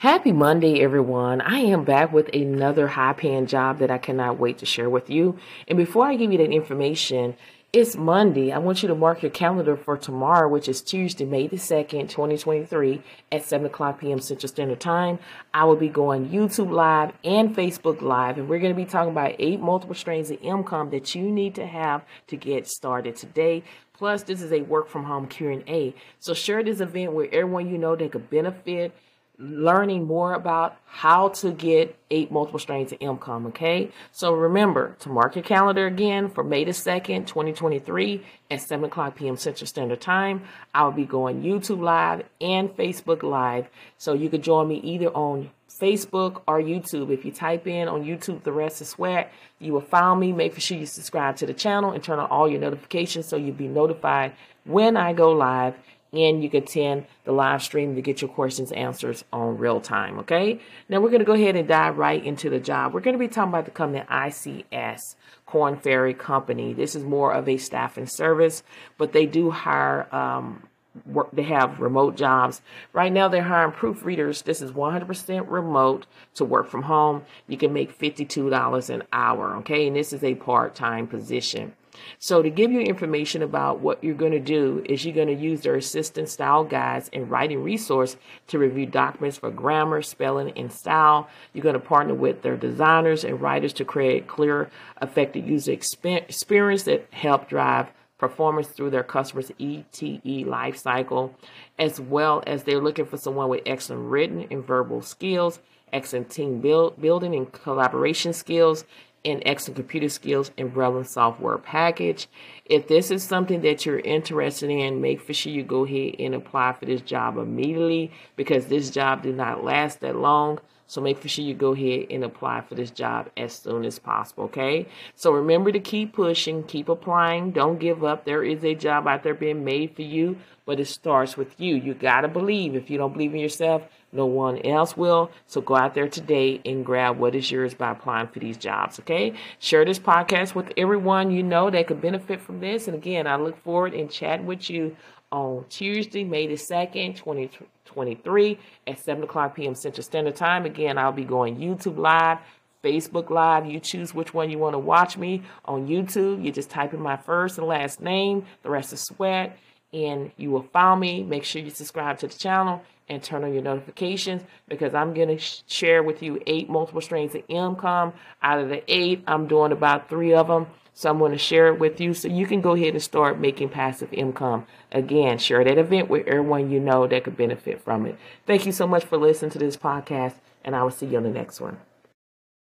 Happy Monday, everyone. I am back with another high paying job that I cannot wait to share with you. And before I give you that information, it's Monday. I want you to mark your calendar for tomorrow, which is Tuesday, May the 2nd, 2023 at 7 o'clock p.m. Central Standard Time. I will be going YouTube Live and Facebook Live, and we're going to be talking about eight multiple strains of income that you need to have to get started today. Plus, this is a work from home Q&A. So share this event with everyone you know that could benefit learning more about how to get eight multiple streams of income. Okay. So remember to mark your calendar again for May the 2nd, 2023 at 7 o'clock p.m. Central Standard Time. I'll be going YouTube Live and Facebook Live. So you can join me either on Facebook or YouTube. If you type in on YouTube, Thressa Sweat, you will find me. Make sure you subscribe to the channel and turn on all your notifications so you'll be notified when I go live and you can attend the live stream to get your questions answers on real time. Okay. Now we're going to go ahead and dive right into the job. We're going to be talking about the company ICS Korn Ferry Company. This is more of a staffing service, but they do hire. Um, work they have remote jobs right now they're hiring proofreaders this is 100% remote to work from home you can make $52 an hour okay and this is a part-time position so to give you information about what you're going to do is you're going to use their assistant style guides and writing resource to review documents for grammar, spelling, and style. You're going to partner with their designers and writers to create clear, effective user experience that help drive performance through their customers' ETE life cycle, as well as they're looking for someone with excellent written and verbal skills, excellent team build, building and collaboration skills, and excellent computer skills and relevant software package. If this is something that you're interested in, make for sure you go ahead and apply for this job immediately because this job did not last that long. So make for sure you go ahead and apply for this job as soon as possible, okay? So remember to keep pushing, keep applying, don't give up. There is a job out there being made for you, but it starts with you. You got to believe. If you don't believe in yourself, no one else will. So go out there today and grab what is yours by applying for these jobs, okay? Share this podcast with everyone you know that could benefit from this. And again, I look forward in chatting with you on Tuesday, May the 2nd, 2023 at 7 o'clock p.m. Central Standard Time. Again, I'll be going YouTube Live, Facebook Live. You choose which one you want to watch me on YouTube. You just type in my first and last name, Thressa Sweat, and you will find me. Make sure you subscribe to the channel and turn on your notifications because I'm going to sh- share with you eight multiple streams of income. Out of the eight, I'm doing about three of them. So I'm going to share it with you so you can go ahead and start making passive income. Again, share that event with everyone you know that could benefit from it. Thank you so much for listening to this podcast, and I will see you on the next one.